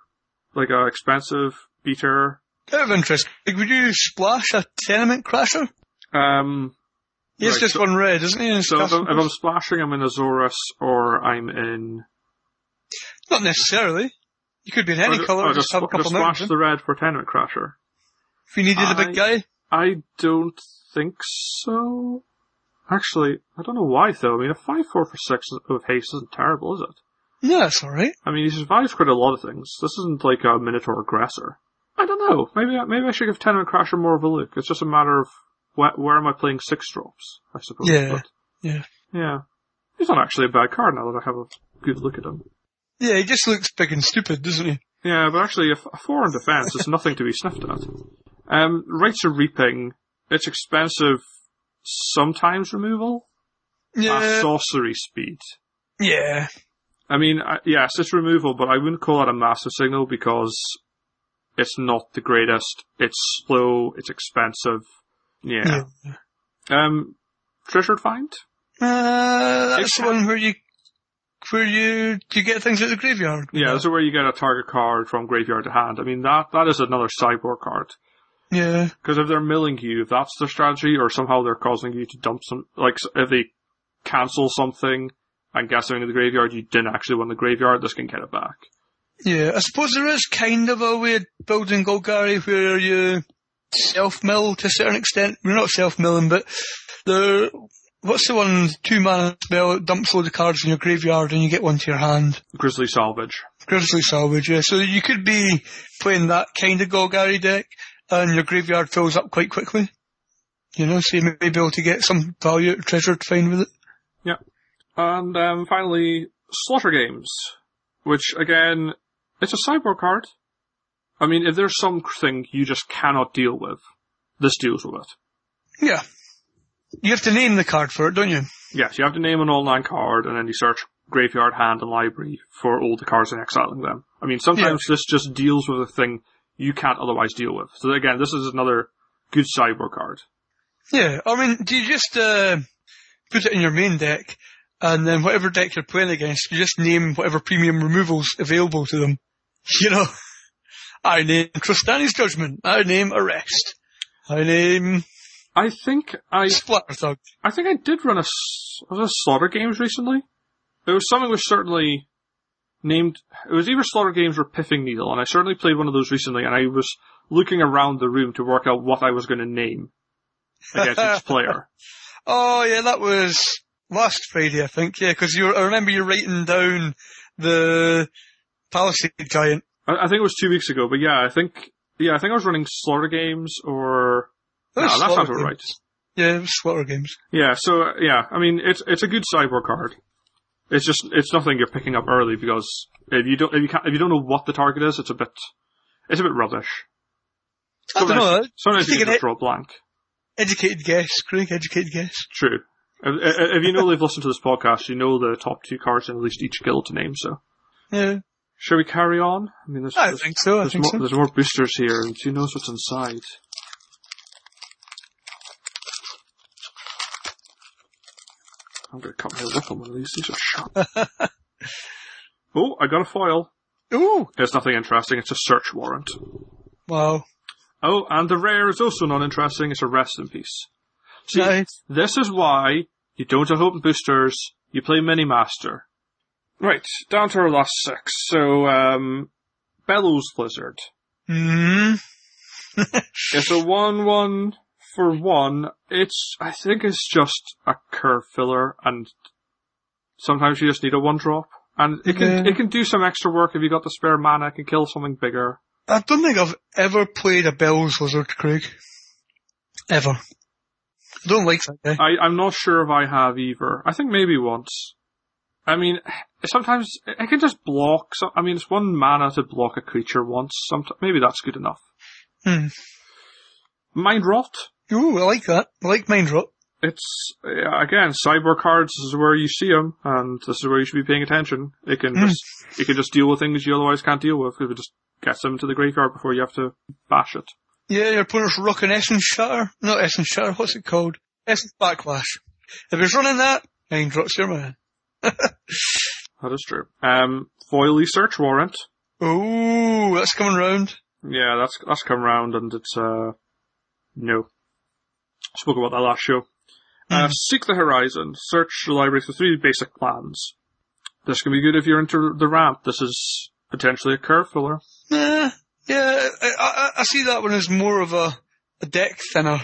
like a expensive beater. Out of interest, would you splash a tenement crasher? Um, He has Right, just so- one red, isn't he? So if? I'm, if I'm splashing, I'm in Azorius or I'm in. Not necessarily. You could be in any colour, and just have a just, couple just splash the red for Tenement Crasher. If you needed a big I- guy. I don't think so. Actually, I don't know why though. I mean, a 5 4 for 6 of haste isn't terrible, is it? Yeah, that's alright. I mean, he survives quite a lot of things. This isn't like a Minotaur aggressor. I don't know. Maybe I- maybe I should give Tenement Crasher more of a look. It's just a matter of where, where am I playing six drops, I suppose. Yeah, But, yeah. yeah. He's not actually a bad card now that I have a good look at him. Yeah, he just looks big and stupid, doesn't he? Yeah, but actually, a, f- a four in defense is nothing to be sniffed at. Um, Rites of Reaping, it's expensive, sometimes removal, Yeah. at sorcery speed. Yeah. I mean, yes, it's removal, but I wouldn't call that a massive signal because it's not the greatest. It's slow, it's expensive. Yeah. Um, Treasured Find? Uh, that's the one where you, where you, you get things at the graveyard. Yeah, this is where you get a target card from graveyard to hand. I mean, that, that is another sideboard card. Yeah. Because if they're milling you, if that's their strategy, or somehow they're causing you to dump some, like, if they cancel something and get something in the graveyard you didn't actually want the graveyard, this can get it back. Yeah, I suppose there is kind of a weird of building Golgari where you self-mill to a certain extent. We're not self-milling, but the, what's the one, two mana spell, it dumps load of cards in your graveyard and you get one to your hand. Grizzly Salvage. Grizzly Salvage, yeah. So you could be playing that kind of Golgari deck and your graveyard fills up quite quickly. You know, so you may be able to get some value out of Treasured Find with it. Yeah. And um, finally, Slaughter Games, which again, it's a sideboard card. I mean, if there's something you just cannot deal with, this deals with it. Yeah. You have to name the card for it, don't you? Yes, you have to name a nonland card, and then you search graveyard, hand, and library for all the cards and exiling them. I mean, sometimes this just deals with a thing you can't otherwise deal with. So again, this is another good sideboard card. Yeah, I mean, do you just uh, put it in your main deck, and then whatever deck you're playing against, you just name whatever premium removals available to them? You know, I name Trostani's Judgment. I name Arrest. I name I think I, Splatterthug. I think I did run a, was it a Slaughter Games recently. It was something which certainly named, it was either Slaughter Games or Pithing Needle, and I certainly played one of those recently, and I was looking around the room to work out what I was going to name against each player. Oh yeah, that was last Friday, I think. Yeah, because you. I remember you writing down the Palisade Giant. I, I think it was two weeks ago, but yeah, I think, yeah, I think I was running Slaughter Games or, That that sounds about right. Yeah, it was Slaughter Games. Yeah, so yeah, I mean it's it's a good sideboard card. It's just it's nothing you're picking up early because if you don't if you can't, if you don't know what the target is, it's a bit it's a bit rubbish. I don't know. Sometimes you just draw blank. Educated guess, Craig. Educated guess. True. If, if if you know they've listened to this podcast, you know the top two cards in at least each guild to name. So, Yeah, shall we carry on? I mean, there's I there's, think so. I there's think more, so. there's more boosters here, and who knows what's inside. I'm gonna cut my lip on one of these. These are sharp. oh, I got a foil. Ooh, It's nothing interesting. It's a search warrant. wow. Oh, and the rare is also not interesting. It's a rest in peace. See, Nice. this is why you don't have open boosters. You play mini master. Right, down to our last six. So, um, Bellows Lizard. Hmm. It's a one-one for one. It's I think it's just a curve filler, and sometimes you just need a one drop, and it can Yeah. it can do some extra work if you got the spare mana. It can kill something bigger. I don't think I've ever played a Bellows Lizard, Craig. Ever. I don't like that guy. I, I'm not sure if I have either. I think maybe once. I mean, sometimes I can just block. I mean, it's one mana to block a creature once. Sometimes maybe that's good enough. Hmm. Mind rot. Ooh, I like that. I like Mind Rot. It's again cyber cards. This is where you see them, and this is where you should be paying attention. It can Mm. just it can just deal with things you otherwise can't deal with. If it just gets them to the graveyard before you have to bash it. Yeah, your opponent's rocking Essence Shatter. Not Essence Shatter, what's it called? Essence Backlash. If he's running that, Mind Rot's your man. That is true. Um, foily search warrant. Ooh, that's coming round. Yeah, that's that's come round, and it's uh no. Spoke about that last show. Uh, seek the horizon. Search the library for three basic plans. This can be good if you're into the ramp. This is potentially a curve filler. Nah, yeah, I, I, I see that one as more of a, a deck thinner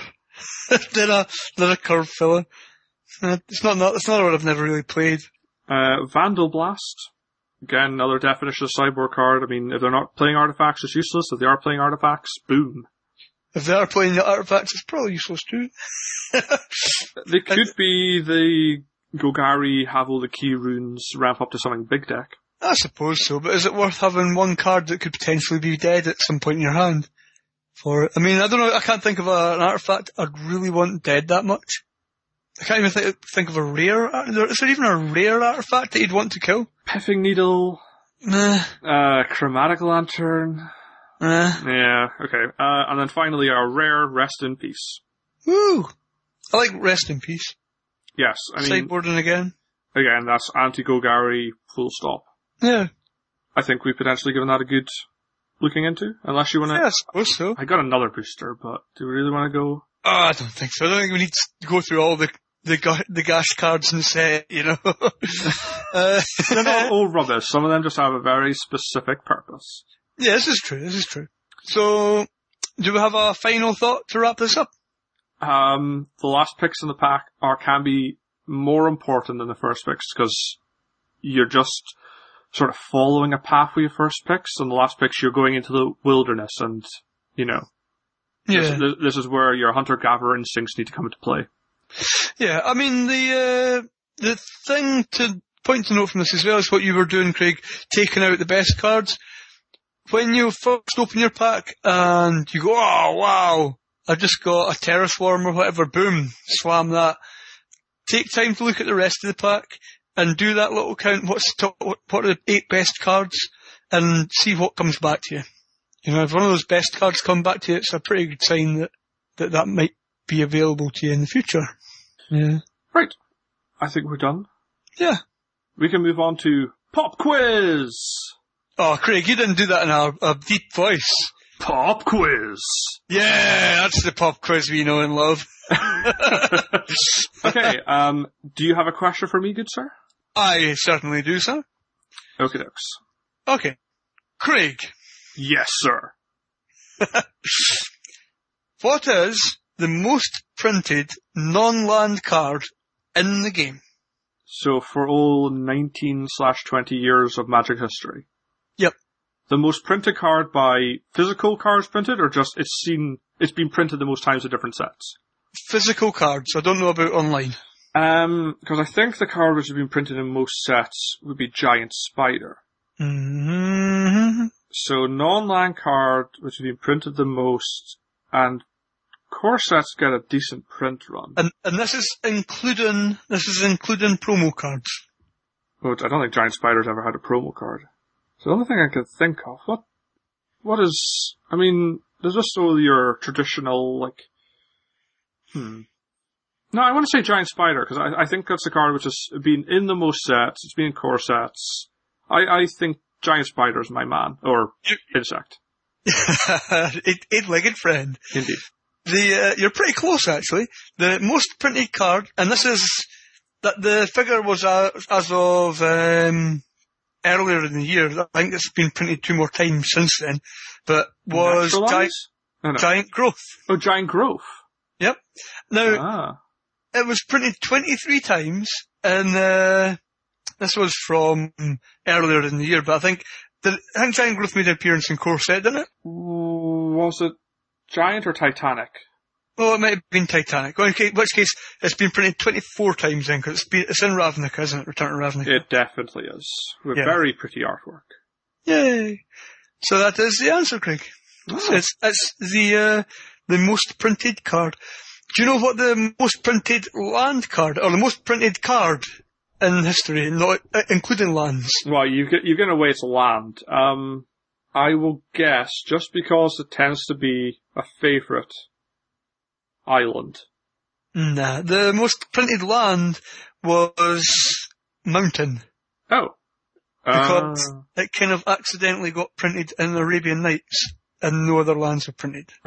than a than a curve filler. Uh, It's not, not it's not one I've never really played. Uh, Vandal Blast. Again, another definition of sideboard card. I mean, if they're not playing artifacts, it's useless. If they are playing artifacts, boom. If they are playing the artifacts, it's probably useless too. They could be the Golgari, have all the key runes, ramp up to something big deck. I suppose so, but is it worth having one card that could potentially be dead at some point in your hand? For I mean, I don't know. I can't think of a, an artifact I'd really want dead that much. I can't even think, think of a rare. ar- Is there even a rare artifact that you'd want to kill? Pithing Needle, Nah, uh, Chromatic Lantern. nah. Yeah, okay. Uh, and then finally our rare Rest in Peace. Woo! I like rest in peace. Yes, I mean, Sideboarding again. again, that's anti-Golgari, full stop. Yeah, I think we've potentially given that a good looking into, unless you want to... yeah, I suppose so. I got another booster, but do we really want to go? Oh, I don't think so. I don't think we need to go through all the the, ga- the gas cards and the set, you know. uh, They're not all rubbish. Some of them just have a very specific purpose. yeah, this is true. This is true. So, do we have a final thought to wrap this up? Um, the last picks in the pack are can be more important than the first picks because you're just sort of following a path with your first picks, and the last picks you're going into the wilderness, and you know Yeah, this, this is where your hunter gatherer instincts need to come into play. Yeah. I mean, the uh, the thing to point to note from this as well is what you were doing, Craig, taking out the best cards. When you first open your pack and you go, oh wow, I just got a Terra Swarm or whatever, boom, slam that. Take time to look at the rest of the pack and do that little count. What's top, what, what are the eight best cards and see what comes back to you. You know, if one of those best cards come back to you, it's a pretty good sign that that, that might be available to you in the future. Yeah. Right, I think we're done. Yeah. We can move on to pop quiz. Oh, Craig, you didn't do that in a, a deep voice. Pop quiz. Yeah, that's the pop quiz we know and love. okay, um, do you have a question for me, good sir? I certainly do, sir. Okay, dokes. Okay. Craig, Yes, sir. what is the most printed non-land card in the game? So for all 19 slash 20 years of Magic history. Yep. The most printed card by physical cards printed or just it's seen, it's been printed the most times in different sets? Physical cards. I don't know about online. Um, because I think the card which has been printed in most sets would be Giant Spider. hmm So non-land card which has been printed the most and core sets get a decent print run. And and this is including this is including promo cards. But I don't think Giant Spider's ever had a promo card. So the only thing I can think of, what, what is, I mean, there's just all your traditional, like, hmm. No, I want to say Giant Spider, because I, I think that's the card which has been in the most sets, it's been in core sets. I, I think Giant Spider is my man, or insect, eight, eight-legged friend. indeed. The uh, you're pretty close actually. The most printed card, and this is that the figure was uh, as of um, earlier in the year. I think it's been printed two more times since then, but was No, giant growth. Oh, Giant Growth. Yep. Now Ah. it was printed 23 times, and uh, this was from earlier in the year. But I think the, I think giant growth made an appearance in core set, didn't it? Was it Giant or Titanic? Oh, it might have been Titanic. In which case, it's been printed 24 times then, because it's, been- it's in Ravnica, isn't it? Return to Ravnica. It definitely is. With Yeah. very pretty artwork. Yay! So that is the answer, Craig. Ah. It's, it's the, uh, the most printed card. Do you know what the most printed land card, or the most printed card in history, not, uh, including lands? Well, you get, you're going to wait to land. Um, I will guess, just because it tends to be a favourite island. Nah, the most printed land was mountain. Oh. Because Uh, it kind of accidentally got printed in Arabian Nights, and no other lands were printed.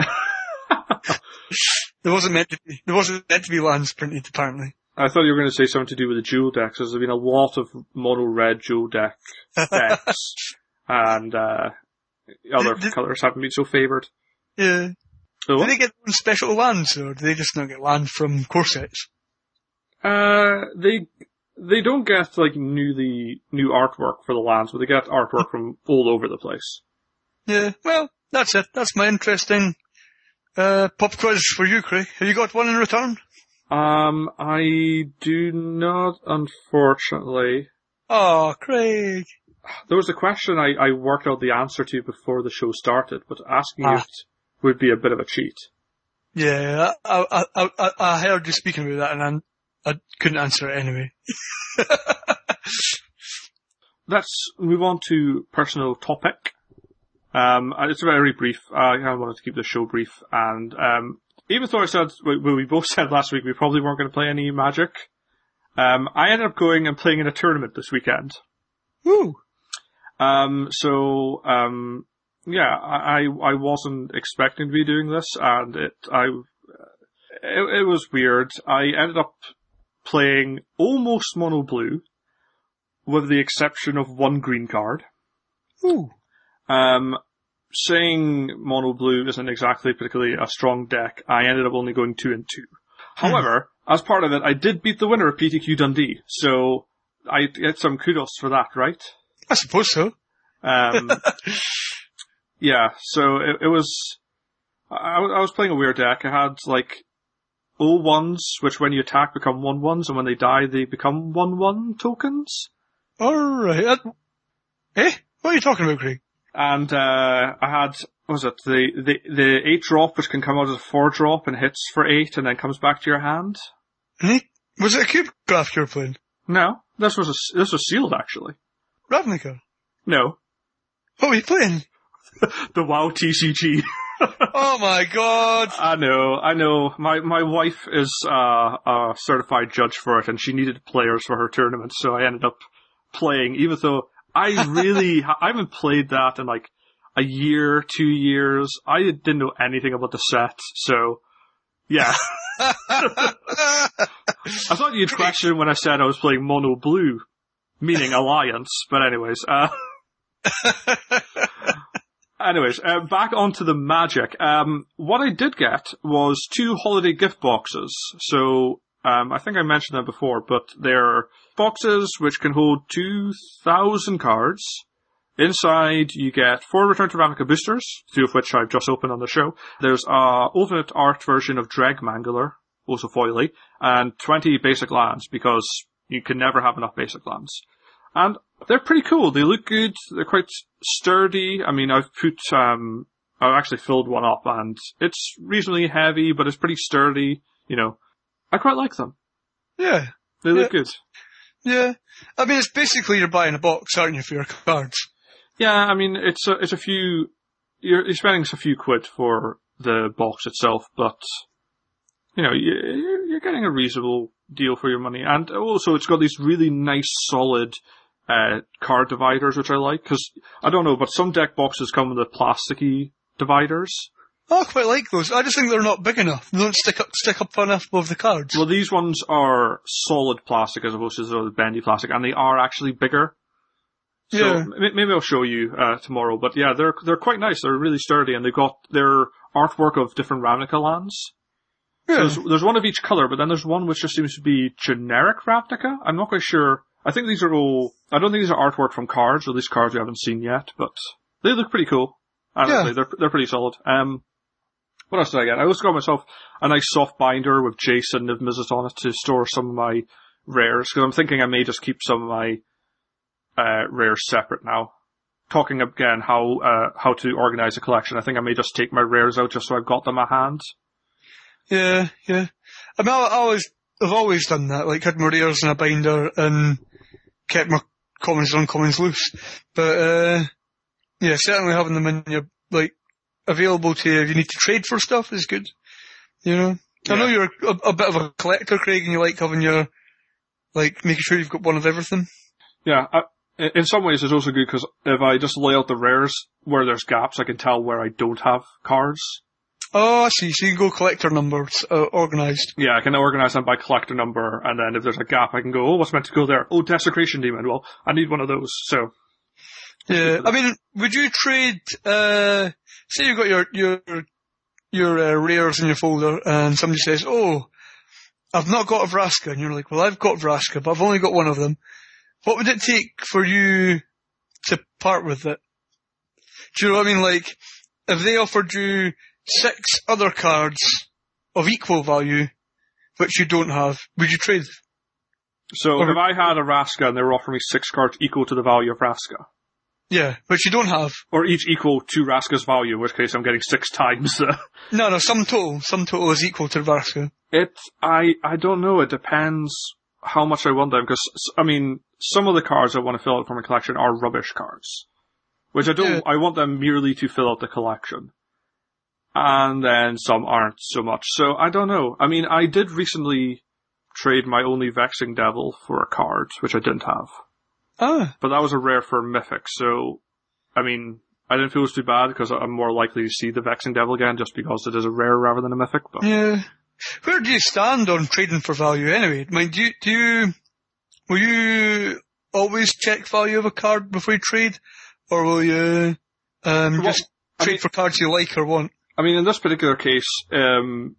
there wasn't meant to be. There wasn't meant to be lands printed apparently. I thought you were going to say something to do with the dual decks. There's been a lot of mono red dual deck decks, and uh, other Did- colours haven't been so favoured. Yeah. So Do they get special lands, or do they just not get land from core sets? Uh, they they don't get like newly new artwork for the lands, but they get artwork from all over the place. Yeah. Well, that's it. That's my interesting uh, pop quiz for you, Craig. Have you got one in return? Um, I do not, unfortunately. Oh, Craig. There was a question I, I worked out the answer to before the show started, but asking Ah. it would be a bit of a cheat. Yeah, I, I, I, I- heard you speaking about that, and I, I couldn't answer it anyway. Let's move on to personal topic. Um, it's very brief. I kind of wanted to keep the show brief, and um, even though I said well, we both said last week we probably weren't going to play any Magic, um, I ended up going and playing in a tournament this weekend. Woo! Um, so, um, yeah, I, I wasn't expecting to be doing this, and it, I, it, it was weird. I ended up playing almost mono blue, with the exception of one green card. Woo! Um, saying mono blue isn't exactly particularly a strong deck, I ended up only going two and two. However, as part of it, I did beat the winner of PTQ Dundee, so I get some kudos for that, right? I suppose so. Um, yeah, so it, it was. I, I was playing a weird deck. I had like all ones, which when you attack become one ones, and when they die they become one one tokens. Alright. Uh, eh? What are you talking about, Craig? And uh, I had what was it the the the eight drop, which can come out as a four drop and hits for eight, and then comes back to your hand. Was it a cube graph you were playing? No, this was a, this was sealed actually. Ravnica? No, What were you playing? the WoW TCG. oh my god! I know, I know. My my wife is uh, a certified judge for it, and she needed players for her tournament, so I ended up playing. Even though I really I haven't played that in like a year, two years. I didn't know anything about the set, so yeah. I thought you'd question when I said I was playing mono blue, meaning alliance. But anyways, uh, anyways, uh, back onto the magic. Um, what I did get was two holiday gift boxes. So um, I think I mentioned them before, but they're boxes which can hold two thousand cards. Inside, you get four Return to Ravnica boosters, two of which I've just opened on the show. There's a alternate art version of Dreg Mangler, also foily, and 20 basic lands, because you can never have enough basic lands. And they're pretty cool. They look good. They're quite sturdy. I mean, I've put, um, I've actually filled one up, and it's reasonably heavy, but it's pretty sturdy. You know, I quite like them. yeah, They look Yeah. good. yeah. I mean, it's basically you're buying a box, aren't you, for your cards? Yeah, I mean, it's a, it's a few, you're, you're spending a few quid for the box itself, but, you know, you, you're you're getting a reasonable deal for your money. And also, it's got these really nice, solid, uh, card dividers, which I like, because, I don't know, but some deck boxes come with the plasticky dividers. Oh, I quite like those. I just think they're not big enough. They don't stick up, stick up far enough above the cards. Well, these ones are solid plastic as opposed to the bendy plastic, and they are actually bigger. So Yeah. maybe I'll show you uh, tomorrow. But yeah, they're they're quite nice. They're really sturdy, and they've got their artwork of different Ravnica lands. Yeah. There's there's one of each color, but then there's one which just seems to be generic Ravnica. I'm not quite sure. I think these are all. I don't think these are artwork from cards, or least cards we haven't seen yet. But they look pretty cool. Honestly, Yeah. they're they're pretty solid. Um, what else did I get? I also got myself a nice soft binder with Jason of Mizzet on it to store some of my rares because I'm thinking I may just keep some of my uh, rares separate now. Talking again how uh, how to organize a collection. I think I may just take my rares out just so I've got them at hand. Yeah, yeah. I mean, I, I always, I've always done that. Like, had my rares in a binder and kept my commons and uncommons loose. But, uh, yeah, certainly having them in your, like, available to you if you need to trade for stuff is good. You know? I know you're a, a bit of a collector, Craig, and you like having your, like, making sure you've got one of everything. Yeah, I, in some ways it's also good because if I just lay out the rares where there's gaps, I can tell where I don't have cards. Oh, I see. So you can go collector numbers, uh, organized. Yeah, I can organize them by collector number, and then if there's a gap, I can go, oh, what's meant to go there? Oh, Desecration Demon. Well, I need one of those, so. Yeah, I mean, would you trade, uh, say you've got your, your, your uh, rares in your folder, and somebody says, oh, I've not got a Vraska, and you're like, well, I've got Vraska, but I've only got one of them. What would it take for you to part with it? Do you know what I mean? Like, if they offered you six other cards of equal value, which you don't have, would you trade? So Or- if I had a Vraska and they were offering me six cards equal to the value of Vraska, Yeah, which you don't have. or each equal to Vraska's value, in which case I'm getting six times the. No, no, sum total. Sum total is equal to the Vraska. It, I, I don't know. It depends how much I want them, because, I mean, some of the cards I want to fill out for my collection are rubbish cards. Which I don't, Yeah. I want them merely to fill out the collection. And then some aren't so much. So I don't know. I mean, I did recently trade my only Vexing Devil for a card, which I didn't have. Ah, But that was a rare for Mythic, so, I mean, I didn't feel it was too bad because I'm more likely to see the Vexing Devil again just because it is a rare rather than a Mythic, but. yeah. Where do you stand on trading for value anyway? I mean, do you, do you, will you always check value of a card before you trade? Or will you, um, Well, just I trade mean- for cards you like or want? I mean, in this particular case, um,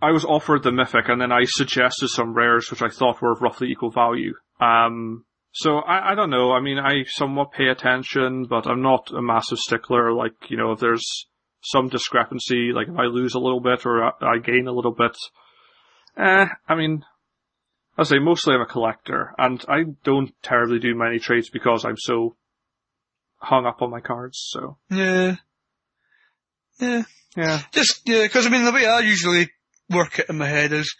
I was offered the Mythic and then I suggested some rares which I thought were of roughly equal value. Um, so I, I don't know. I mean, I somewhat pay attention, but I'm not a massive stickler. Like, you know, if there's some discrepancy, like if I lose a little bit or I, gain a little bit, eh, I mean, I say mostly I'm a collector and I don't terribly do many trades because I'm so hung up on my cards. So Yeah. Yeah. yeah, Just, yeah, cause I mean, the way I usually work it in my head is,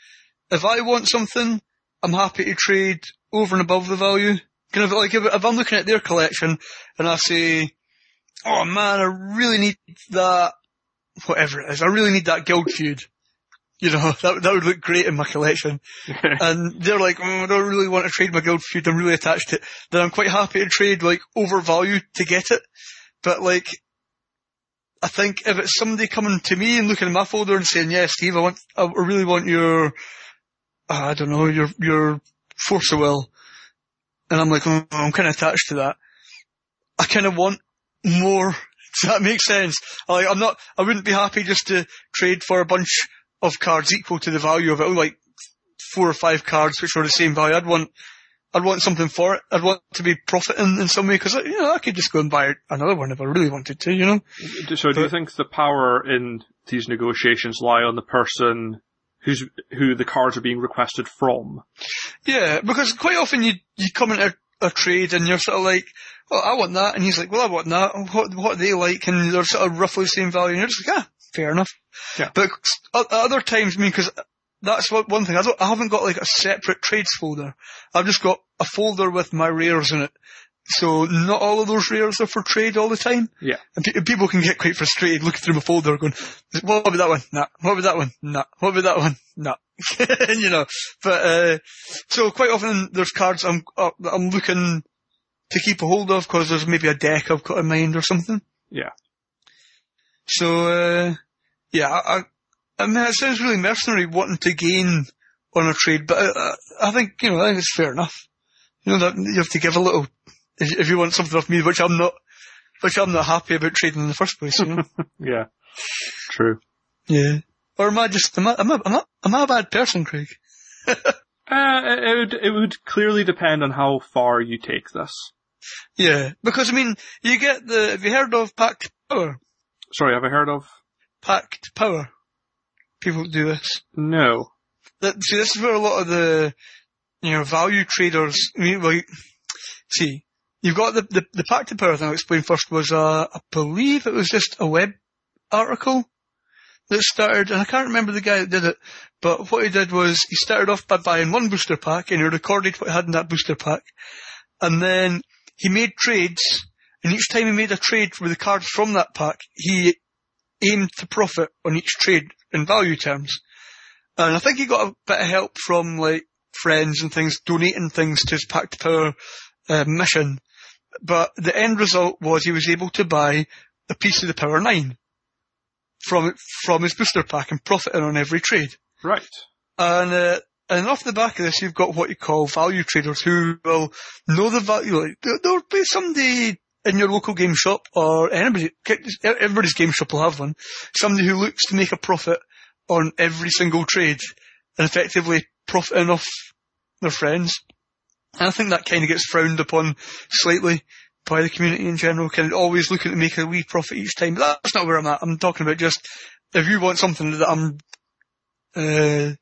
if I want something, I'm happy to trade over and above the value. Kind of like if, if I'm looking at their collection and I say, oh man, I really need that, whatever it is, I really need that guild feud. You know, that, that would look great in my collection. and they're like, oh, I don't really want to trade my guild feud, I'm really attached to it. Then I'm quite happy to trade like overvalue to get it. But like, I think if it's somebody coming to me and looking at my folder and saying, yeah, Steve, I want, I really want your, uh, I don't know, your, your force of will. And I'm like, oh, I'm kind of attached to that. I kind of want more. Does that make sense? Like, I'm not, I wouldn't be happy just to trade for a bunch of cards equal to the value of it, like four or five cards which are the same value. I'd want, I'd want something for it. I'd want to be profiting in some way because, you know, I could just go and buy another one if I really wanted to, you know? So do you think the power in these negotiations lie on the person who's who the cards are being requested from? Yeah, because quite often you you come into a, a trade and you're sort of like, well, I want that, and he's like, well, I want that. What what they like, and they're sort of roughly the same value, and you're just like, ah, fair enough. Yeah. But other times, I mean, because that's what one thing I don't, I haven't got like a separate trades folder. I've just got a folder with my rares in it. So not all of those rares are for trade all the time. Yeah. And pe- people can get quite frustrated looking through my folder going, what about that one? Nah. What about that one? Nah. What about that one? Nah. you know, but, uh, so quite often there's cards I'm, uh, I'm looking to keep a hold of because there's maybe a deck I've got in mind or something. Yeah. So, uh, yeah, I, I, I mean, it sounds really mercenary wanting to gain on a trade, but uh, I think, you know, I think it's fair enough. You know, that you have to give a little, if, if you want something off me, which I'm not, which I'm not happy about trading in the first place, you know? Yeah. True. yeah. Or am I just, am I, am I, am I, am I a bad person, Craig? Uh, it it would it would clearly depend on how far you take this. Yeah. Because, I mean, you get the, have you heard of Pact Power? Sorry, have I heard of? Pact Power. People do this. No. that, see, this is where a lot of the, you know, value traders, I mean, well, you- see, you've got the, the, the Pact of Power thing I'll explain first was, uh, I believe it was just a web article that started, and I can't remember the guy that did it, but what he did was he started off by buying one booster pack and he recorded what he had in that booster pack, and then he made trades, and each time he made a trade with the cards from that pack, he aimed to profit on each trade in value terms. And I think he got a bit of help from like friends and things donating things to his Pact Power uh, mission. But the end result was he was able to buy a piece of the Power 9. from from his booster pack and profiting on every trade. Right. And uh, and off the back of this, you've got what you call value traders who will know the value. There'll be somebody in your local game shop or anybody, everybody's game shop will have one. Somebody who looks to make a profit on every single trade and effectively profiting off their friends. And I think that kind of gets frowned upon slightly by the community in general, kind of always looking to make a wee profit each time. But that's not where I'm at. I'm talking about just if you want something that I'm, uh,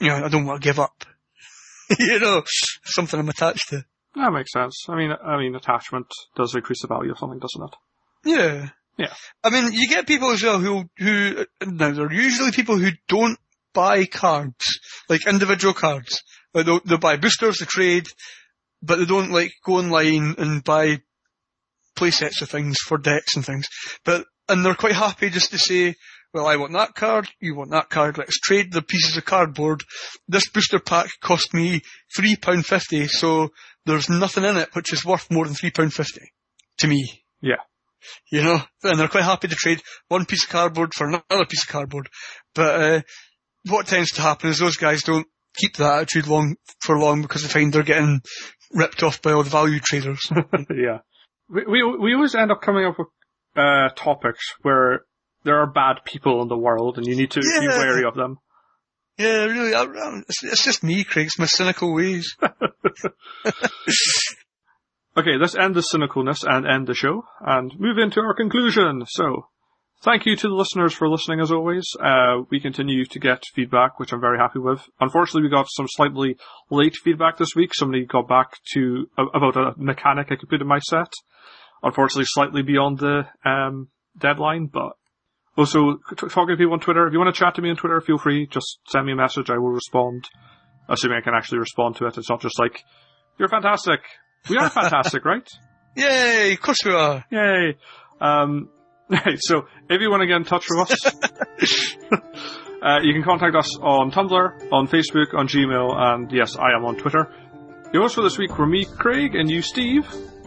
you know, I don't want to give up. you know, something I'm attached to. That makes sense. I mean, I mean, attachment does increase the value of something, doesn't it? Yeah. Yeah. I mean, you get people as well who, who, now they're usually people who don't buy cards, like individual cards. Like they'll, they'll buy boosters to trade, but they don't like go online and buy play sets of things for decks and things. But, and they're quite happy just to say, well, I want that card, you want that card, let's trade the pieces of cardboard. This booster pack cost me £3.50, so there's nothing in it which is worth more than £3.50 to me. Yeah. You know, and they're quite happy to trade one piece of cardboard for another piece of cardboard. But uh, what tends to happen is those guys don't keep that attitude long for long because they find they're getting ripped off by all the value traders. yeah. We, we we always end up coming up with uh, topics where there are bad people in the world, and you need to be wary of them. yeah, really, I, it's, it's just me, Craig. It's my cynical ways. Okay, let's end the cynicalness and end the show and move into our conclusion. So, thank you to the listeners for listening as always. Uh, we continue to get feedback, which I'm very happy with. Unfortunately, we got some slightly late feedback this week. Somebody got back to about a mechanic I could put in my set. Unfortunately, slightly beyond the um, deadline, but also t- talking to people on Twitter. If you want to chat to me on Twitter, feel free. Just send me a message. I will respond, assuming I can actually respond to it. It's not just like you're fantastic. We are fantastic, right? Yay! Of course we are. Yay! Um, right, so if you want to get in touch with us, uh, you can contact us on Tumblr, on Facebook, on Gmail, and yes, I am on Twitter. Your hosts for this week were me, Craig, and you, Steve.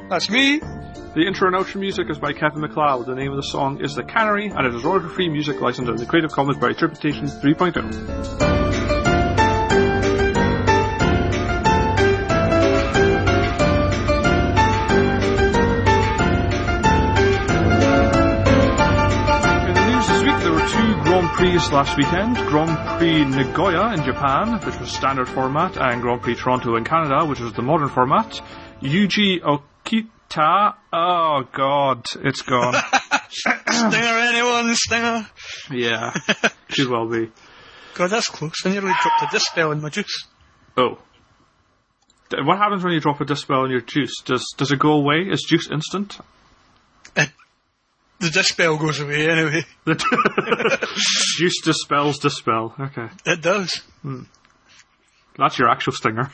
That's me. The intro and outro music is by Kevin MacLeod. The name of the song is The Cannery, and it is royalty-free music licensed under the Creative Commons by Attribution oh. 3.0. In the news this week, there were two Grand Prix last weekend. Grand Prix Nagoya in Japan, which was standard format, and Grand Prix Toronto in Canada, which was the modern format. Yuji Okita, oh god, it's gone. Stinger, anyone? Stinger? yeah, could well be. God, that's close. I nearly dropped a dispel in my juice. Oh. What happens when you drop a dispel in your juice? Does does it go away? Is juice instant? Uh, the dispel goes away anyway. juice dispels dispel. Okay. It does. Hmm. That's your actual stinger.